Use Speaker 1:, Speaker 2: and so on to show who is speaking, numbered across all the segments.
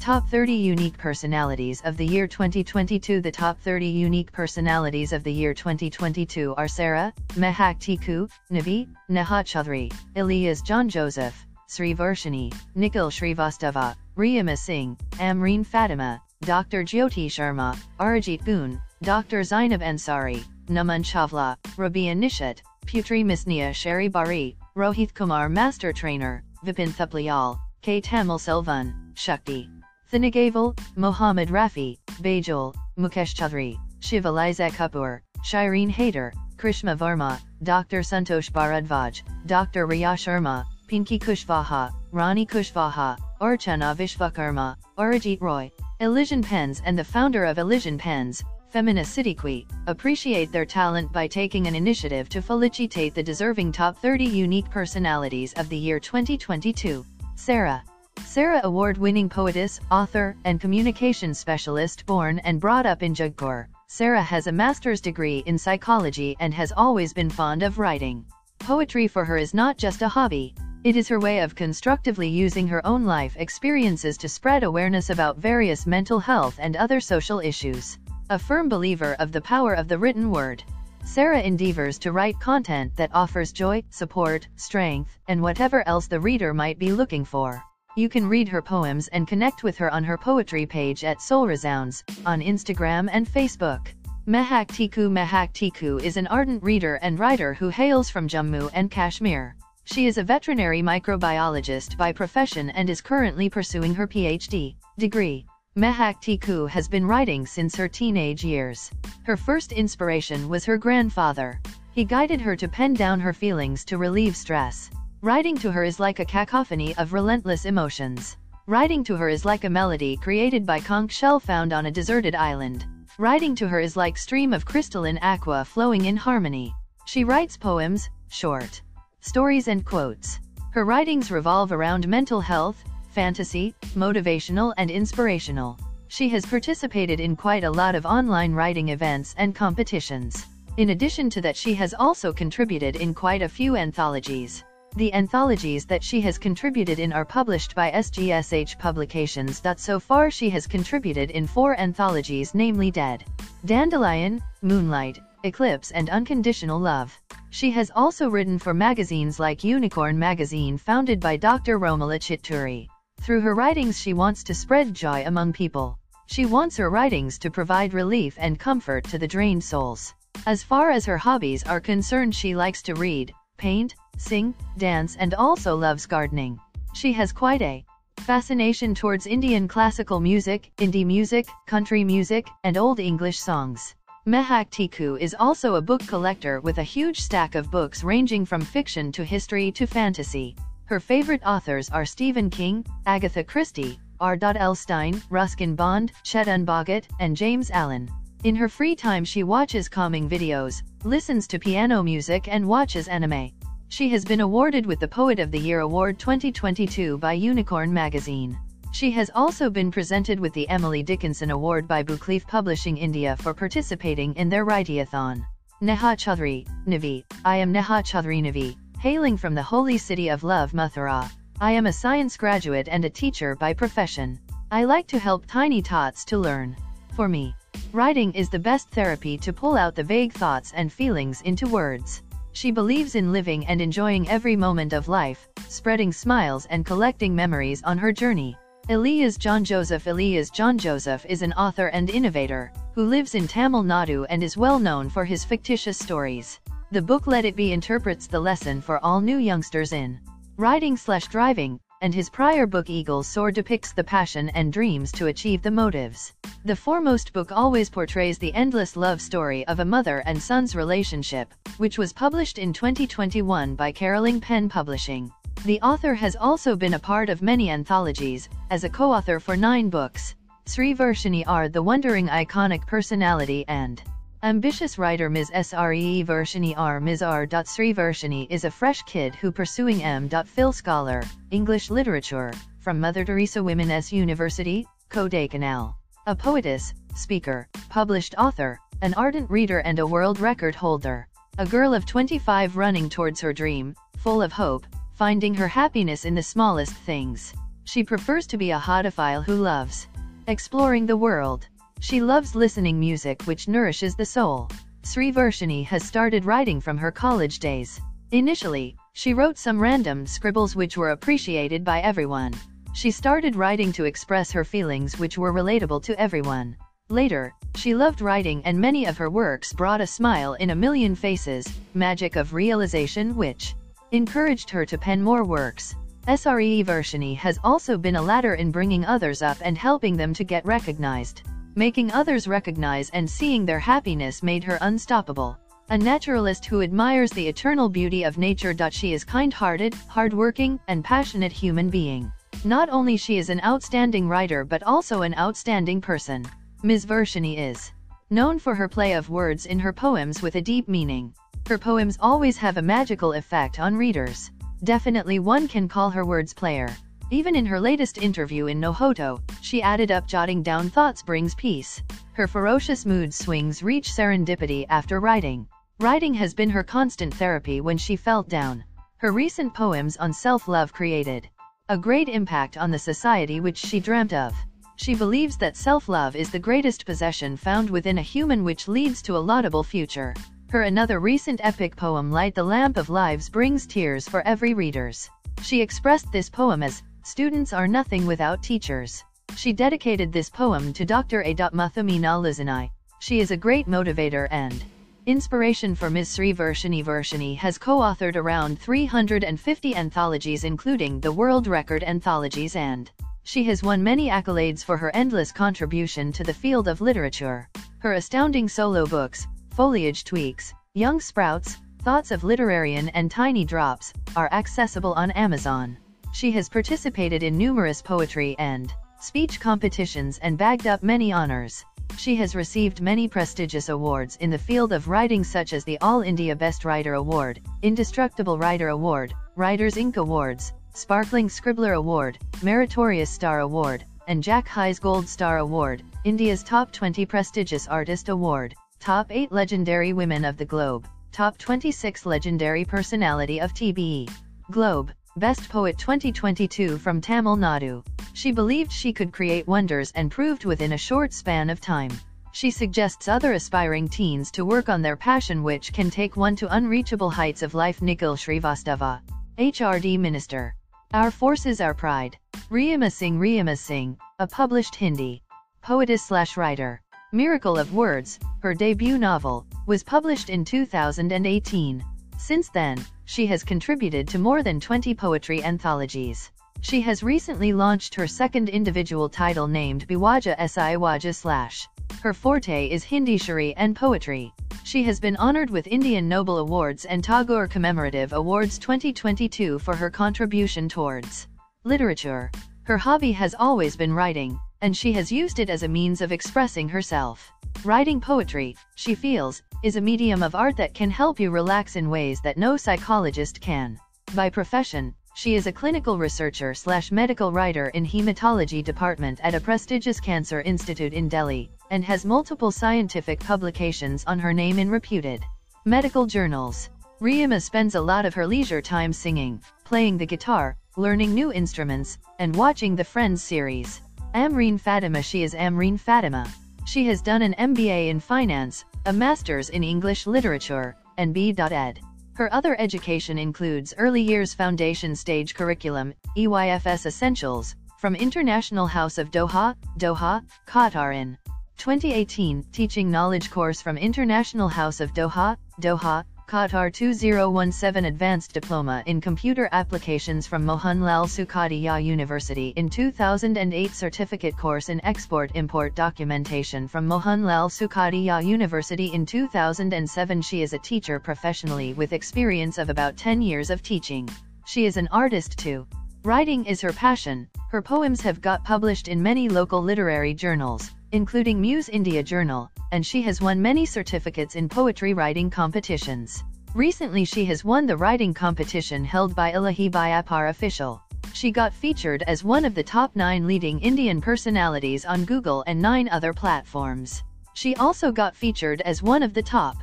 Speaker 1: Top 30 Unique Personalities of the Year 2022 The top 30 unique personalities of the year 2022 are Sarah, Mehak Tiku, Navi, Neha Chaudhary, Elias John Joseph, Sri Varshini, Nikhil Srivastava, Riyama Singh, Amreen Fatima, Dr. Jyoti Sharma, Arijit Boon, Dr. Zainab Ansari, Naman Chawla, Rabia Nishat, Putri Misnia Sherry Bari, Rohit Kumar Master Trainer, Vipin Thapliyal, K. Tamil Selvan, Shakti. Thinagavel, Mohammed Rafi, Bajol, Mukesh Chaudhary, Shivaliza Kapoor, Shireen Haider, Krishna Varma, Dr. Santosh Bharadwaj, Dr. Riya Sharma, Pinky Kushvaha, Rani Kushvaha, Archana Vishwakarma, Arijit Roy, Elysian Pens and the founder of Elysian Pens, Femina Siddiqui, appreciate their talent by taking an initiative to felicitate the deserving top 30 unique personalities of the year 2022. Sarah. Sarah award-winning poetess, author, and communication specialist born and brought up in Jagpur. Sarah has a master's degree in psychology and has always been fond of writing. Poetry for her is not just a hobby, it is her way of constructively using her own life experiences to spread awareness about various mental health and other social issues. A firm believer of the power of the written word. Sarah endeavors to write content that offers joy, support, strength, and whatever else the reader might be looking for. You can read her poems and connect with her on her poetry page at Soul Resounds, on Instagram and Facebook. Mehak Tiku Mehak Tiku is an ardent reader and writer who hails from Jammu and Kashmir. She is a veterinary microbiologist by profession and is currently pursuing her PhD degree. Mehak Tiku has been writing since her teenage years. Her first inspiration was her grandfather. He guided her to pen down her feelings to relieve stress. Writing to her is like a cacophony of relentless emotions. Writing to her is like a melody created by conch shell found on a deserted island. Writing to her is like stream of crystalline aqua flowing in harmony. She writes poems, short stories and quotes. Her writings revolve around mental health, fantasy, motivational and inspirational. She has participated in quite a lot of online writing events and competitions. In addition to that she has also contributed in quite a few anthologies. The anthologies that she has contributed in are published by SGSH Publications. So far she has contributed in four anthologies namely Dead, Dandelion, Moonlight, Eclipse and Unconditional Love. She has also written for magazines like Unicorn Magazine founded by Dr. Romila Chitturi. Through her writings she wants to spread joy among people. She wants her writings to provide relief and comfort to the drained souls. As far as her hobbies are concerned she likes to read, paint, sing, dance and also loves gardening. She has quite a fascination towards Indian classical music, indie music, country music, and Old English songs. Mehak Tiku is also a book collector with a huge stack of books ranging from fiction to history to fantasy. Her favorite authors are Stephen King, Agatha Christie, R. L. Stine, Ruskin Bond, Chetan Bhagat, and James Allen. In her free time she watches calming videos, listens to piano music and watches anime. She has been awarded with the Poet of the Year Award 2022 by Unicorn Magazine. She has also been presented with the Emily Dickinson Award by Bookleaf Publishing India for participating in their Writeathon. Neha Chaudhary, Navi. I am Neha Chaudhary Navi, hailing from the holy city of love Mathura. I am a science graduate and a teacher by profession. I like to help tiny tots to learn. For me, Writing is the best therapy to pull out the vague thoughts and feelings into words. She believes in living and enjoying every moment of life, spreading smiles and collecting memories on her journey. Elias John Joseph Elias John Joseph is an author and innovator, who lives in Tamil Nadu and is well known for his fictitious stories. The book Let It Be interprets the lesson for all new youngsters in riding slash driving, and his prior book Eagle's Soar depicts the passion and dreams to achieve the motives. The foremost book always portrays the endless love story of a mother and son's relationship, which was published in 2021 by Caroling Pen Publishing. The author has also been a part of many anthologies, as a co-author for nine books. Sri Varshini are The Wondering Iconic Personality and Ambitious writer Ms. Sree Varshini R. Ms. R. Sri Varshini is a fresh kid who pursuing M. Phil Scholar, English Literature, from Mother Teresa Women's University, Kodaikanal. A poetess, speaker, published author, an ardent reader and a world record holder. A girl of 25 running towards her dream, full of hope, finding her happiness in the smallest things. She prefers to be a hodophile who loves exploring the world. She loves listening music which nourishes the soul. Sri Varshini has started writing from her college days. Initially, she wrote some random scribbles which were appreciated by everyone. She started writing to express her feelings which were relatable to everyone. Later, she loved writing and many of her works brought a smile in a million faces, magic of realization which encouraged her to pen more works. Sri Varshini has also been a ladder in bringing others up and helping them to get recognized. Making others recognize and seeing their happiness made her unstoppable. A naturalist who admires the eternal beauty of nature. She is kind-hearted, hardworking, and passionate human being. Not only she is an outstanding writer but also an outstanding person. Ms. Varshini is known for her play of words in her poems with a deep meaning. Her poems always have a magical effect on readers. Definitely one can call her words player. Even in her latest interview in Nojoto, she added up jotting down thoughts brings peace. Her ferocious mood swings reach serendipity after writing. Writing has been her constant therapy when she felt down. Her recent poems on self-love created a great impact on the society which she dreamt of. She believes that self-love is the greatest possession found within a human which leads to a laudable future. Her another recent epic poem Light the Lamp of Lives brings tears for every readers. She expressed this poem as, Students are nothing without teachers. She dedicated this poem to Dr. A. Mathamina Lizanai. She is a great motivator and inspiration for Ms. Sri Varshini Varshini has co-authored around 350 anthologies including the world record anthologies and she has won many accolades for her endless contribution to the field of literature. Her astounding solo books, Foliage Tweaks, Young Sprouts, Thoughts of Literarian and Tiny Drops, are accessible on Amazon. She has participated in numerous poetry and speech competitions and bagged up many honors. She has received many prestigious awards in the field of writing such as the All India Best Writer Award, Indestructible Writer Award, Writers Inc. Awards, Sparkling Scribbler Award, Meritorious Star Award, and Jack High's Gold Star Award, India's Top 20 Prestigious Artist Award, Top 8 Legendary Women of the Globe, Top 26 Legendary Personality of TBE. Globe, Best Poet 2022 from Tamil Nadu. She believed she could create wonders and proved within a short span of time. She suggests other aspiring teens to work on their passion which can take one to unreachable heights of life Nikhil Srivastava, HRD Minister. Our Forces Our Pride. Riyama Singh Riyama Singh, a published Hindi poetess slash writer. Miracle of Words, her debut novel, was published in 2018. Since then, she has contributed to more than 20 poetry anthologies. She has recently launched her second individual title named Biwaja Siwaja slash. Her forte is Hindi Shayari and poetry. She has been honored with Indian Nobel Awards and Tagore Commemorative Awards 2022 for her contribution towards literature. Her hobby has always been writing, and she has used it as a means of expressing herself. Writing poetry, she feels, is a medium of art that can help you relax in ways that no psychologist can. By profession, she is a clinical researcher slash medical writer in hematology department at a prestigious cancer institute in Delhi, and has multiple scientific publications on her name in reputed medical journals. Riyama spends a lot of her leisure time singing, playing the guitar, learning new instruments, and watching the Friends series. Amreen Fatima She is Amreen Fatima. She has done an MBA in Finance, a Master's in English Literature, and B.Ed. Her other education includes Early Years Foundation Stage Curriculum, EYFS Essentials, from International House of Doha, Doha, Qatar in 2018 Teaching Knowledge course from International House of Doha, Doha, Qatar 2017 Advanced Diploma in Computer Applications from Mohanlal Sukhadia University in 2008 Certificate course in Export-Import Documentation from Mohanlal Sukhadia University in 2007 She is a teacher professionally with experience of about 10 years of teaching. She is an artist too. Writing is her passion, her poems have got published in many local literary journals including Muse India Journal, and she has won many certificates in poetry writing competitions. Recently she has won the writing competition held by Ilahi Byapar official. She got featured as one of the top 9 leading Indian personalities on Google and 9 other platforms. She also got featured as one of the top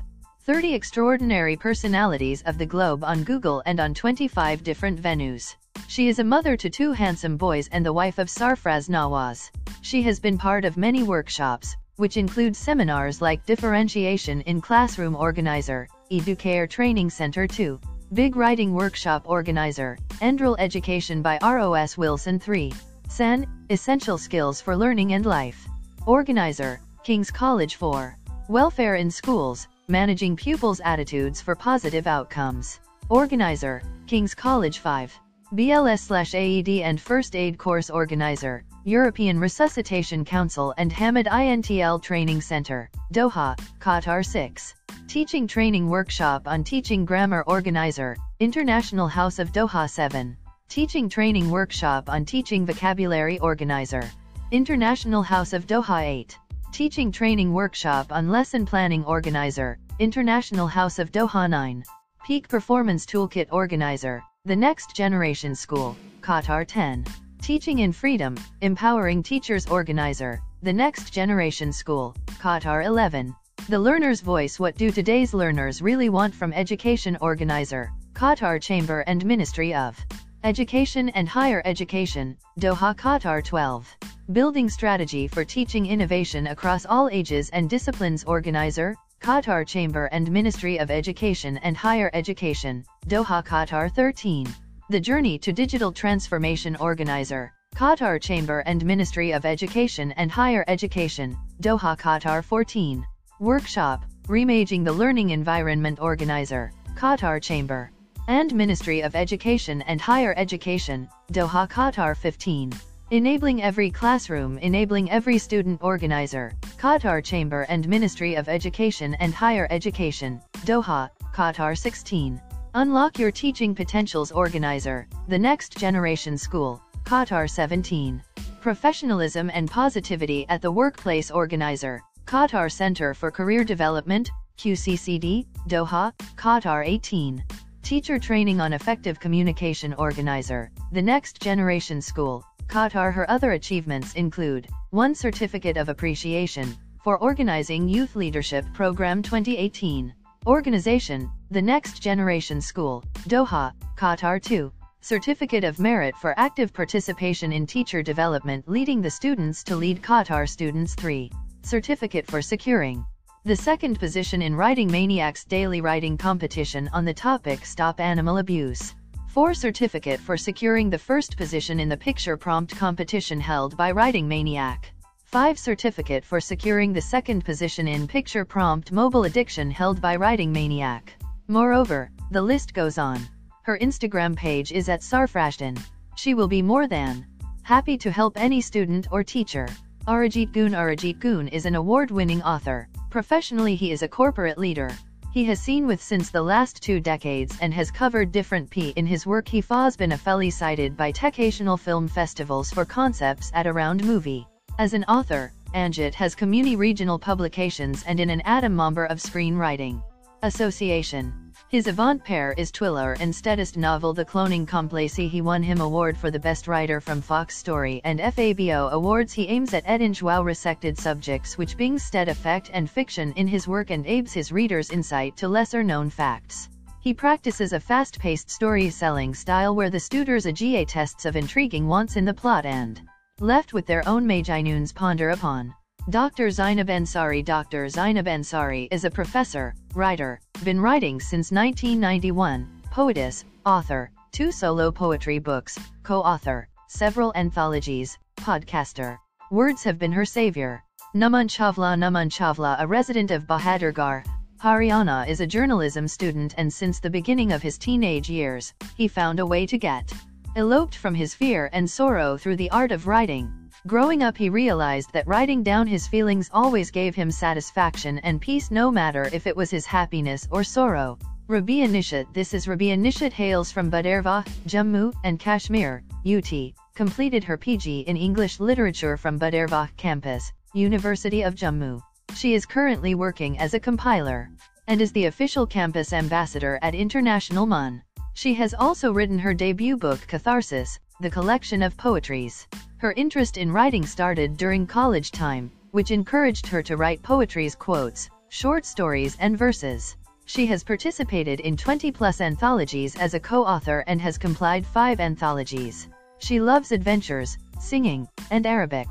Speaker 1: 30 extraordinary personalities of the globe on Google and on 25 different venues. She is a mother to two handsome boys and the wife of Sarfraz Nawaz. She has been part of many workshops, which include seminars like Differentiation in Classroom Organizer, Educare Training Center 2, Big Writing Workshop Organizer, Andrell Education by ROS Wilson 3, SEN, Essential Skills for Learning and Life. Organizer, King's College 4. Welfare in Schools, Managing Pupils' Attitudes for Positive Outcomes. Organizer, King's College 5. BLS/AED and First Aid Course Organizer, European Resuscitation Council and Hamad INTL Training Center, Doha, Qatar 6. Teaching Training Workshop on Teaching Grammar Organizer, International House of Doha 7. Teaching Training Workshop on Teaching Vocabulary Organizer, International House of Doha 8. Teaching Training Workshop on Lesson Planning Organizer, International House of Doha 9. Peak Performance Toolkit Organizer, The Next Generation School, Qatar 10. Teaching in Freedom, Empowering Teachers Organizer, The Next Generation School, Qatar 11. The Learner's Voice What do today's learners really want from Education Organizer, Qatar Chamber and Ministry of Education and Higher Education, Doha Qatar 12. Building Strategy for Teaching Innovation Across All Ages and Disciplines Organizer, Qatar Chamber and Ministry of Education and Higher Education, Doha Qatar 13. The Journey to Digital Transformation Organizer, Qatar Chamber and Ministry of Education and Higher Education, Doha Qatar 14. Workshop, Reimaging the Learning Environment Organizer, Qatar Chamber, and Ministry of Education and Higher Education, Doha Qatar 15. Enabling Every Classroom Enabling Every Student Organizer, Qatar Chamber and Ministry of Education and Higher Education, Doha, Qatar 16. Unlock Your Teaching Potentials Organizer, The Next Generation School, Qatar 17. Professionalism and Positivity at the Workplace Organizer, Qatar Center for Career Development, QCCD, Doha, Qatar 18. Teacher Training on Effective Communication Organizer, The Next Generation School, Qatar Her other achievements include 1 Certificate of Appreciation for Organizing Youth Leadership Program 2018. Organization, The Next Generation School, Doha, Qatar 2. Certificate of Merit for Active Participation in Teacher Development Leading the Students to Lead Qatar Students 3. Certificate for Securing the second position in Writing Maniacs Daily Writing Competition on the topic Stop Animal Abuse. 4 certificate for securing the first position in the picture prompt competition held by Writing Maniac. 5 certificate for securing the second position in picture prompt mobile addiction held by Writing Maniac. Moreover, the list goes on. Her Instagram page is at Sarfrashdan. She will be more than happy to help any student or teacher. Arijit Gun Arijit Gun is an award-winning author. Professionally he is a corporate leader. He has seen with since the last two decades and has covered different P in his work he has been felly cited by Techational film festivals for concepts at around movie. As an author, Anjit has community regional publications and in an Adam member of Screenwriting Association. His avant-pair is Twiller and Steadist novel The Cloning Complacy he won him award for the best writer from Fox Story and FABO awards he aims at edinge wow resected subjects which being stead effect and fiction in his work and abes his readers insight to lesser known facts. He practices a fast-paced story-selling style where the studers a GA tests of intriguing wants in the plot and left with their own maginoons ponder upon. Dr. Zainab Ansari Dr. Zainab Ansari is a professor, writer, been writing since 1991, poetess, author, two solo poetry books, co-author, several anthologies, podcaster. Words have been her savior. Naman Chawla Naman Chawla a resident of Bahadurgarh, Haryana is a journalism student and since the beginning of his teenage years, he found a way to get eloped from his fear and sorrow through the art of writing. Growing up he realized that writing down his feelings always gave him satisfaction and peace no matter if it was his happiness or sorrow. Rabia Nishat This is Rabia Nishat hails from Bhaderwah, Jammu and Kashmir, UT, completed her PG in English Literature from Bhaderwah campus, University of Jammu. She is currently working as a compiler and is the official campus ambassador at International MUN. She has also written her debut book Catharsis, the collection of poetries. Her interest in writing started during college time, which encouraged her to write poetries quotes, short stories and verses. She has participated in 20-plus anthologies as a co-author and has compiled five anthologies. She loves adventures, singing, and Arabic.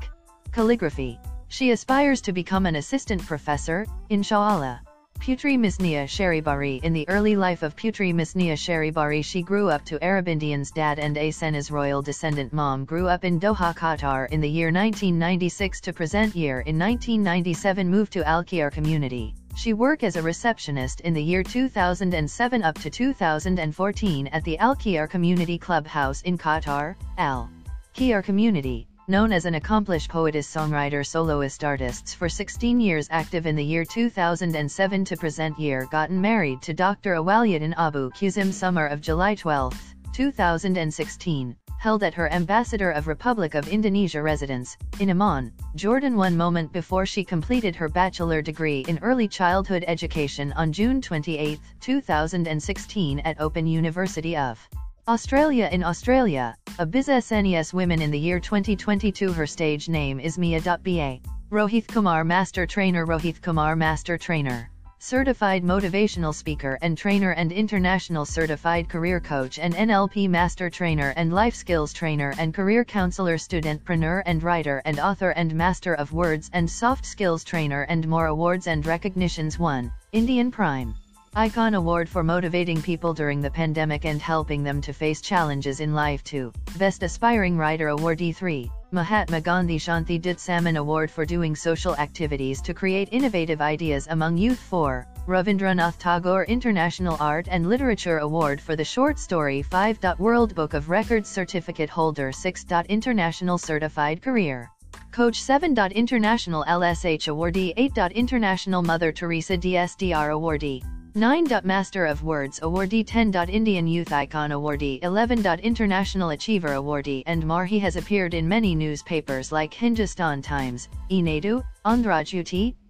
Speaker 1: Calligraphy. She aspires to become an assistant professor, inshallah. Putri Misnia Sheribari. In the early life of Putri Misnia Sheribari she grew up to Arab Indians. Dad and a Sena's royal descendant mom grew up in Doha, Qatar in the year 1996 to present year in 1997 moved to Al-Khiyar community. She worked as a receptionist in the year 2007 up to 2014 at the Al-Khiyar Community Clubhouse in Qatar, Al-Khiyar Community known as an accomplished poetess songwriter soloist artists for 16 years active in the year 2007 to present year gotten married to Dr. Awaluddin Abu Kuzim summer of July 12, 2016, held at her Ambassador of Republic of Indonesia residence, in Amman, Jordan one moment before she completed her bachelor degree in early childhood education on June 28, 2016 at Open University of Australia in Australia, a BizSNES women in the year 2022 her stage name is Mia.ba. Rohith Kumar Master Trainer Rohith Kumar Master Trainer Certified Motivational Speaker and Trainer and International Certified Career Coach and NLP Master Trainer and Life Skills Trainer and Career Counselor Studentpreneur and Writer and Author and Master of Words and Soft Skills Trainer and more awards and recognitions 1. Indian Prime Icon Award for motivating people during the pandemic and helping them to face challenges in life 2. Best Aspiring Writer Awardee 3. Mahatma Gandhi Shanti Dut Samman Award for doing social activities to create innovative ideas among youth 4. Ravindranath Tagore International Art and Literature Award for the short story 5. World Book of Records Certificate Holder 6. International Certified Career Coach 7. International LSH Awardee 8. International Mother Teresa DSDR Awardee 9. Master of Words Awardee 10. Indian Youth Icon Awardee 11. International Achiever Awardee and more He has appeared in many newspapers like Hindustan Times, Eenadu, Andhra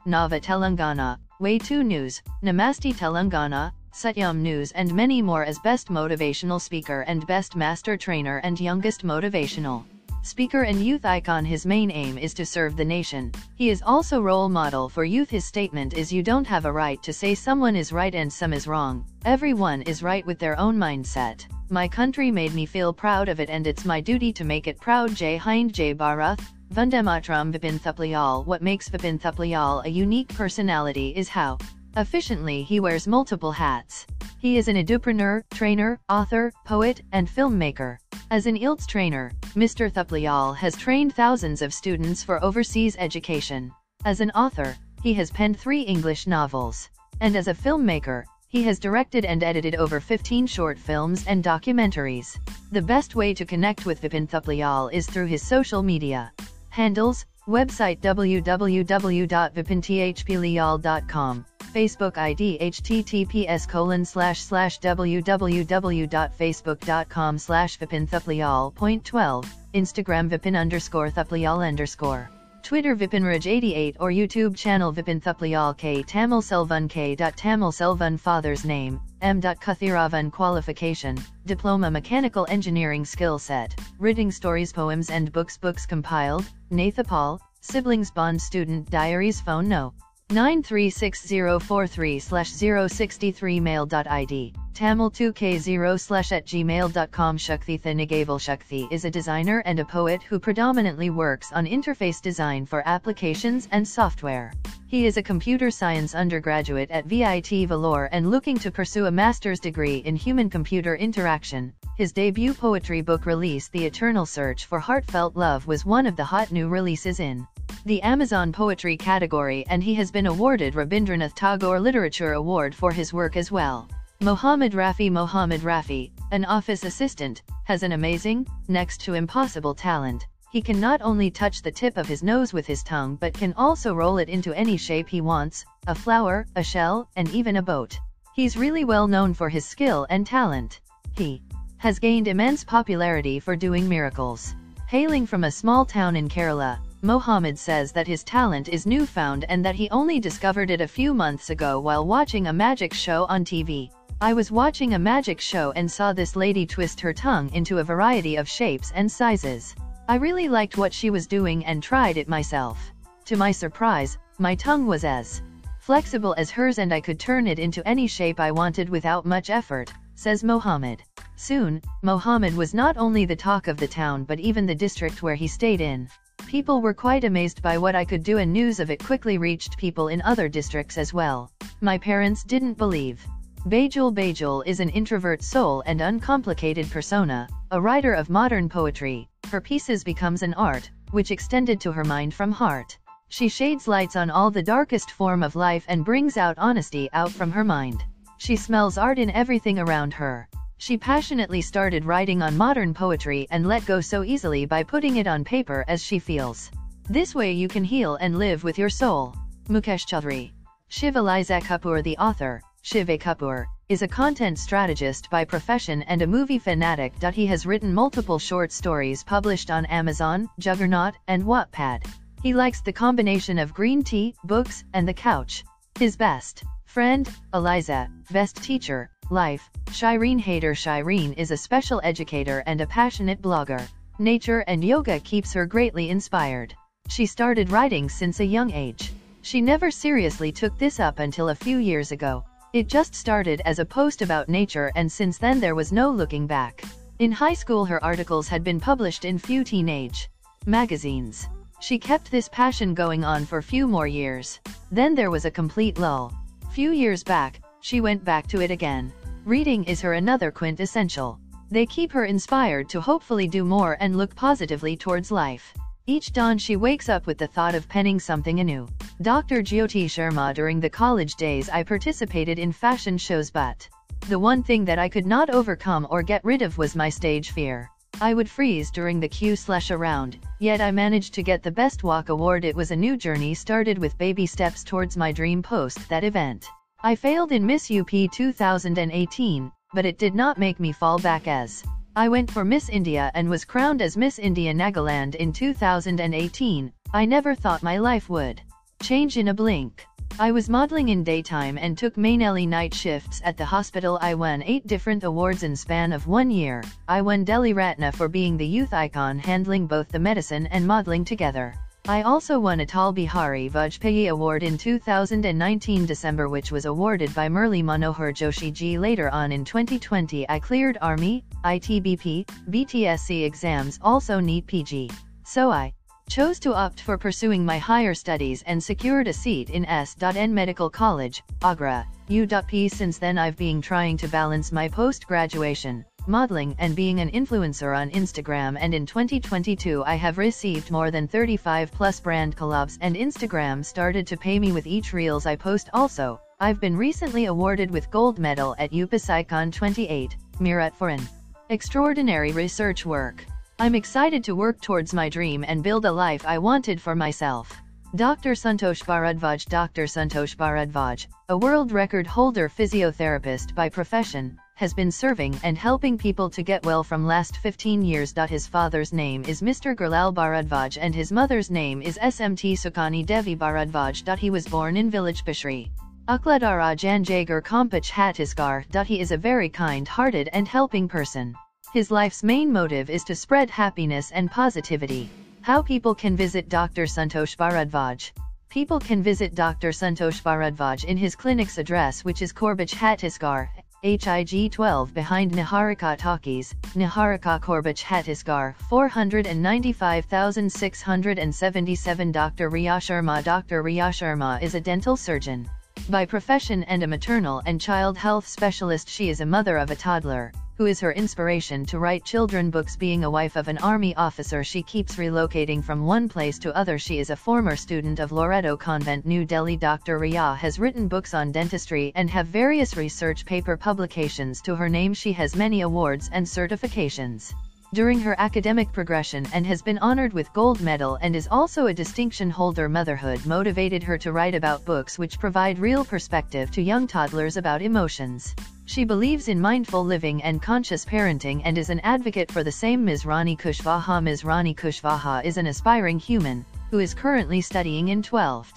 Speaker 1: Nava Telangana, Way 2 News, Namaste Telangana, Satyam News and many more as Best Motivational Speaker and Best Master Trainer and Youngest Motivational speaker and youth icon his main aim is to serve the nation. He is also role model for youth his statement is you don't have a right to say someone is right and some is wrong. Everyone is right with their own mindset. My country made me feel proud of it and it's my duty to make it proud Jai Hind Jai Bharat, Vandematram Vipin Thapliyal What makes Vipin Thapliyal a unique personality is how efficiently he wears multiple hats. He is an edupreneur, trainer, author, poet, and filmmaker. As an IELTS trainer, Mr. Thapliyal has trained thousands of students for overseas education. As an author, he has penned three English novels. And as a filmmaker, he has directed and edited over 15 short films and documentaries. The best way to connect with Vipin Thapliyal is through his social media handles, website www.vipinthplayal.com. Facebook ID https colon slash slash www.facebook.com slash vipin Point 12, Instagram vipin underscore thaplayal underscore. Twitter vipinraj88 or YouTube channel vipin thaplayal k Tamil Selvan k. Tamil Selvan father's name, m. Kuthiravan qualification, diploma mechanical engineering skill set, reading stories poems and books books compiled, Nathapal, siblings bond student diaries phone no. 936043-063 mail.id, tamil2k0 slash at gmail.com Shakthi Thinagaval Shakthi is a designer and a poet who predominantly works on interface design for applications and software. He is a computer science undergraduate at VIT Vellore and looking to pursue a master's degree in human-computer interaction. His debut poetry book release The Eternal Search for Heartfelt Love was one of the hot new releases in the Amazon Poetry category and he has been awarded Rabindranath Tagore Literature Award for his work as well. Mohammed Rafi Mohammed Rafi, an office assistant, has an amazing, next to impossible talent. He can not only touch the tip of his nose with his tongue but can also roll it into any shape he wants, a flower, a shell, and even a boat. He's really well known for his skill and talent. He has gained immense popularity for doing miracles. Hailing from a small town in Kerala, Mohammed says that his talent is newfound and that he only discovered it a few months ago while watching a magic show on TV. I was watching a magic show and saw this lady twist her tongue into a variety of shapes and sizes. I really liked what she was doing and tried it myself. To my surprise, my tongue was as flexible as hers and I could turn it into any shape I wanted without much effort, says Mohammed. Soon, Mohammed was not only the talk of the town but even the district where he stayed in. People were quite amazed by what I could do and news of it quickly reached people in other districts as well. My parents didn't believe. Bajul Bajul is an introvert soul and uncomplicated persona, a writer of modern poetry. Her pieces becomes an art, which extended to her mind from heart. She shades lights on all the darkest form of life and brings out honesty out from her mind. She smells art in everything around her. She passionately started writing on modern poetry and let go so easily by putting it on paper as she feels. This way you can heal and live with your soul. Mukesh Chaudhary. Shiv Eliza Kapoor The author, Shiv A. Kapoor, is a content strategist by profession and a movie fanatic. He has written multiple short stories published on Amazon, Juggernaut, and Wattpad. He likes the combination of green tea, books, and the couch. His best friend, Eliza, best teacher, life, Shireen Haider Shireen is a special educator and a passionate blogger. Nature and yoga keeps her greatly inspired. She started writing since a young age. She never seriously took this up until a few years ago. It just started as a post about nature and since then there was no looking back. In high school her articles had been published in few teenage magazines. She kept this passion going on for few more years. Then there was a complete lull. Few years back, she went back to it again. Reading is her another quintessential. They keep her inspired to hopefully do more and look positively towards life. Each dawn she wakes up with the thought of penning something anew. Dr. Jyoti Sharma During the college days I participated in fashion shows but the one thing that I could not overcome or get rid of was my stage fear. I would freeze during the queue slash around, yet I managed to get the Best Walk award. It was a new journey started with baby steps towards my dream post that event. I failed in Miss UP 2018, but it did not make me fall back as I went for Miss India and was crowned as Miss India Nagaland in 2018. I never thought my life would change in a blink. I was modeling in daytime and took mainly night shifts at the hospital. I won eight different awards in span of one year. I won Delhi Ratna for being the youth icon handling both the medicine and modeling together. I also won Atal Bihari Vajpayee Award in 2019 December which was awarded by Murli Manohar Joshi Ji later on in 2020 I cleared Army, ITBP, BTSC exams also NEET PG. So I chose to opt for pursuing my higher studies and secured a seat in S.N Medical College, Agra, U.P. Since then I've been trying to balance my post-graduation, modeling and being an influencer on Instagram and in 2022 I have received more than 35 plus brand collabs and Instagram started to pay me with each reels I post also. I've been recently awarded with gold medal at UPSICON 28, Meerut for an extraordinary research work. I'm excited to work towards my dream and build a life I wanted for myself. Dr. Santosh Bharadwaj Dr. Santosh Bharadwaj, a world record holder physiotherapist by profession, has been serving and helping people to get well from last 15 years. His father's name is Mr. Gurlal Bharadwaj and his mother's name is SMT Sukhani Devi Bharadwaj. He was born in village Pishri. Ukladara Janjgir Champa Chhattisgarh. He is a very kind-hearted and helping person. His life's main motive is to spread happiness and positivity. How people can visit Dr. Santosh Bharadwaj. People can visit Dr. Santosh Bharadwaj in his clinic's address which is Chhattisgarh, HIG 12 behind Niharika Talkies, Niharika Korba Chhattisgarh 495,677 Dr. Riya Sharma Dr. Riya Sharma is a dental surgeon. By profession and a maternal and child health specialist she is a mother of a toddler who is her inspiration to write children books. Being a wife of an army officer she keeps relocating from one place to other. She is a former student of Loreto Convent New Delhi. Dr. Riya has written books on dentistry and have various research paper publications. To her name she has many awards and certifications. During her academic progression and has been honored with gold medal and is also a distinction holder. Motherhood motivated her to write about books which provide real perspective to young toddlers about emotions. She believes in mindful living and conscious parenting and is an advocate for the same Ms. Rani Kushwaha. Ms. Rani Kushwaha is an aspiring human, who is currently studying in 12th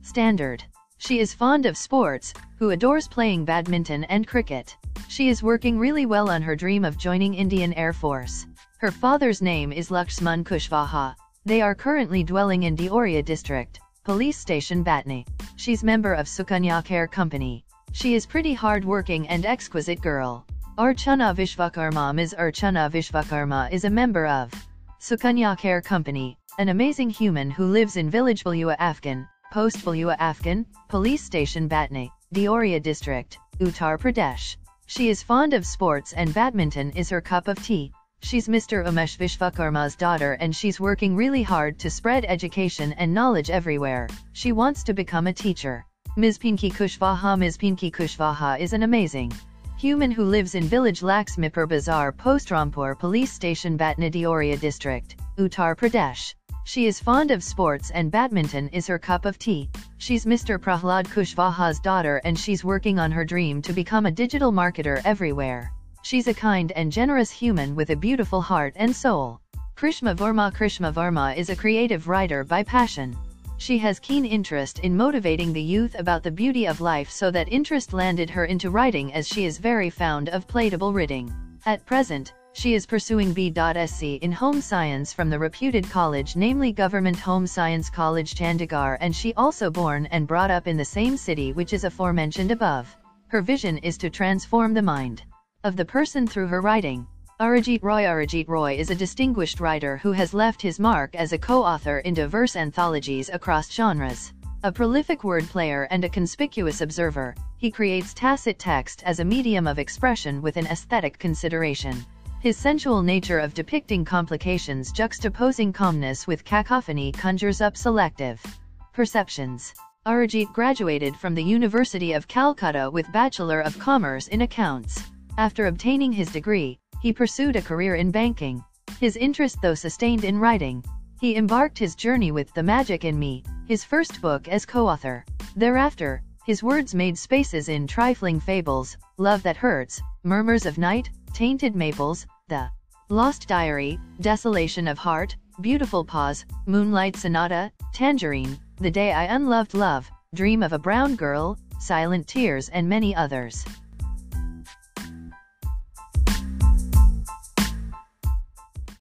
Speaker 1: standard. She is fond of sports, who adores playing badminton and cricket. She is working really well on her dream of joining Indian Air Force. Her father's name is Lakshman Kushwaha. They are currently dwelling in Deoria district, Police Station Batni. She's member of Sukanya Care Company. She is pretty hard-working and exquisite girl. Archana Vishvakarma Ms. Archana Vishvakarma is a member of Sukanya Care Company, an amazing human who lives in village Bulua Afghan, Post Bulua Afghan, Police Station Batni, Deoria District, Uttar Pradesh. She is fond of sports and badminton is her cup of tea. She's Mr. Umesh Vishvakarma's daughter and she's working really hard to spread education and knowledge everywhere. She wants to become a teacher. Ms. Pinky Kushwaha Ms. Pinky Kushwaha is an amazing human who lives in village Laxmipur Bazaar Post Rampur Police Station Batni Deoria District, Uttar Pradesh. She is fond of sports and badminton is her cup of tea. She's Mr. Prahlad Kushwaha's daughter and she's working on her dream to become a digital marketer everywhere. She's a kind and generous human with a beautiful heart and soul. Krishma Varma Krishma Varma is a creative writer by passion. She has keen interest in motivating the youth about the beauty of life so that interest landed her into writing as she is very fond of playable reading. At present, she is pursuing B.Sc in Home Science from the reputed college namely Government Home Science College Chandigarh and she also born and brought up in the same city which is aforementioned above. Her vision is to transform the mind of the person through her writing. Arijit Roy Arijit Roy is a distinguished writer who has left his mark as a co-author in diverse anthologies across genres. A prolific word player and a conspicuous observer, he creates tacit text as a medium of expression with an aesthetic consideration. His sensual nature of depicting complications juxtaposing calmness with cacophony conjures up selective perceptions. Arijit graduated from the University of Calcutta with Bachelor of Commerce in Accounts. After obtaining his degree, he pursued a career in banking. His interest though sustained in writing, he embarked his journey with The Magic in Me, his first book as co-author. Thereafter, his words made spaces in Trifling Fables, Love That Hurts, Murmurs of Night, Tainted Maples, The Lost Diary, Desolation of Heart, Beautiful Pause, Moonlight Sonata, Tangerine, The Day I Unloved Love, Dream of a Brown Girl, Silent Tears and many others.